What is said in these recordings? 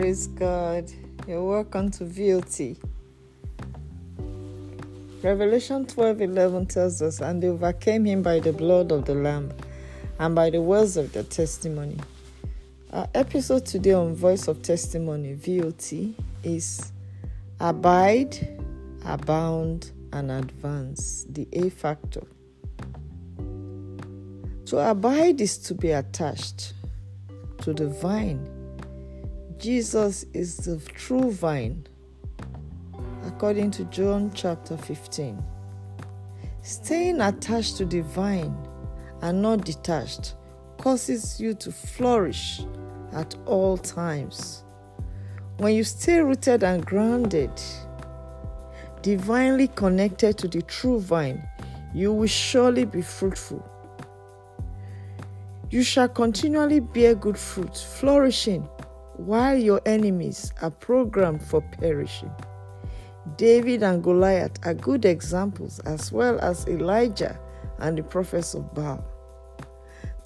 Praise God. You're welcome to VOT. Revelation 12 11 tells us, And they overcame him by the blood of the Lamb and by the words of their testimony. Our episode today on Voice of Testimony, VOT, is Abide, Abound, and Advance, the A factor. To abide is to be attached to the vine. Jesus is the true vine, according to John chapter 15. Staying attached to the vine and not detached causes you to flourish at all times. When you stay rooted and grounded, divinely connected to the true vine, you will surely be fruitful. You shall continually bear good fruit, flourishing, while your enemies are programmed for perishing. David and Goliath are good examples, as well as Elijah and the prophets of Baal.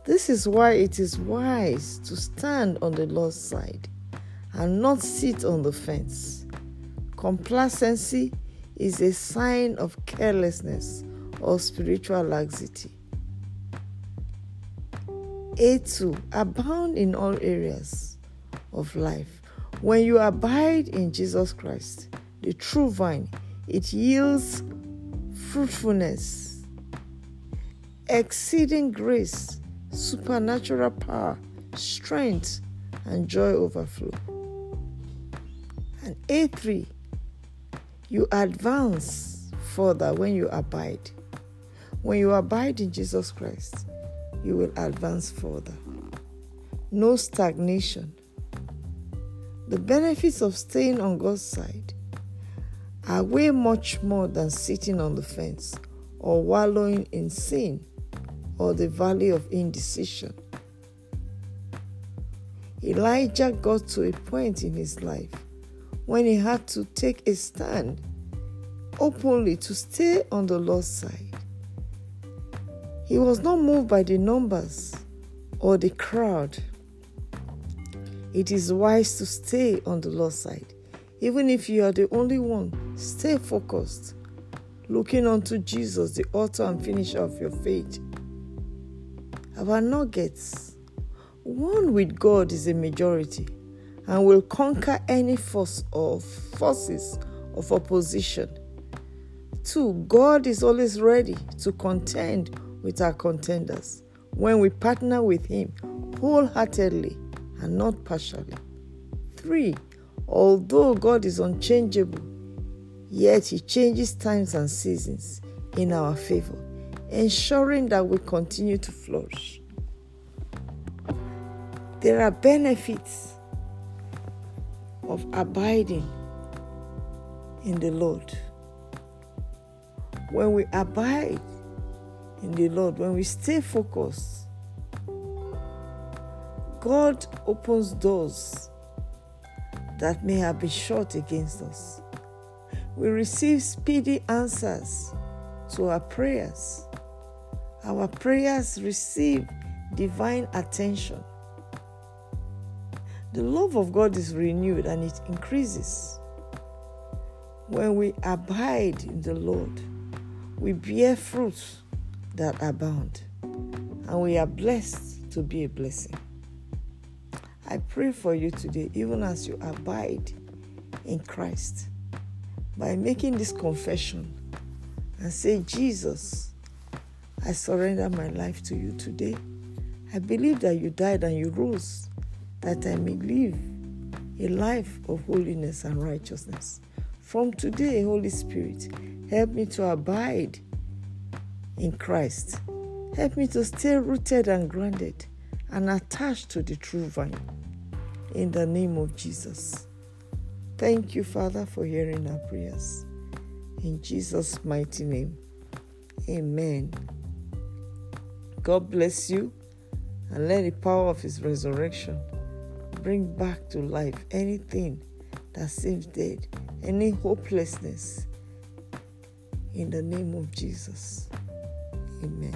This is why it is wise to stand on the Lord's side and not sit on the fence. Complacency is a sign of carelessness or spiritual laxity. A2 abound in all areas of life. When you abide in Jesus Christ, the true vine, it yields fruitfulness, exceeding grace, supernatural power, strength, and joy overflow. And A3, you advance further when you abide. When you abide in Jesus Christ, you will advance further. No stagnation. The benefits of staying on God's side are way much more than sitting on the fence or wallowing in sin or the valley of indecision. Elijah got to a point in his life when he had to take a stand openly to stay on the Lord's side. He was not moved by the numbers or the crowd. It is wise to stay on the Lord's side. Even if you are the only one, stay focused, looking unto Jesus, the author and finisher of your faith. Our nuggets one with God is a majority and will conquer any force or forces of opposition. Two, God is always ready to contend with our contenders when we partner with Him wholeheartedly and not partially. Three, although God is unchangeable, yet He changes times and seasons in our favor, ensuring that we continue to flourish. There are benefits of abiding in the Lord. When we abide in the Lord, when we stay focused, God opens doors that may have been shut against us. We receive speedy answers to our prayers. Our prayers receive divine attention. The love of God is renewed and it increases. When we abide in the Lord, we bear fruits that abound, and we are blessed to be a blessing. I pray for you today, even as you abide in Christ, by making this confession and say, Jesus, I surrender my life to you today. I believe that you died and you rose, that I may live a life of holiness and righteousness. From today, Holy Spirit, help me to abide in Christ. Help me to stay rooted and grounded and attached to the true vine. In the name of Jesus. Thank you, Father, for hearing our prayers. In Jesus' mighty name. Amen. God bless you and let the power of His resurrection bring back to life anything that seems dead, any hopelessness. In the name of Jesus. Amen.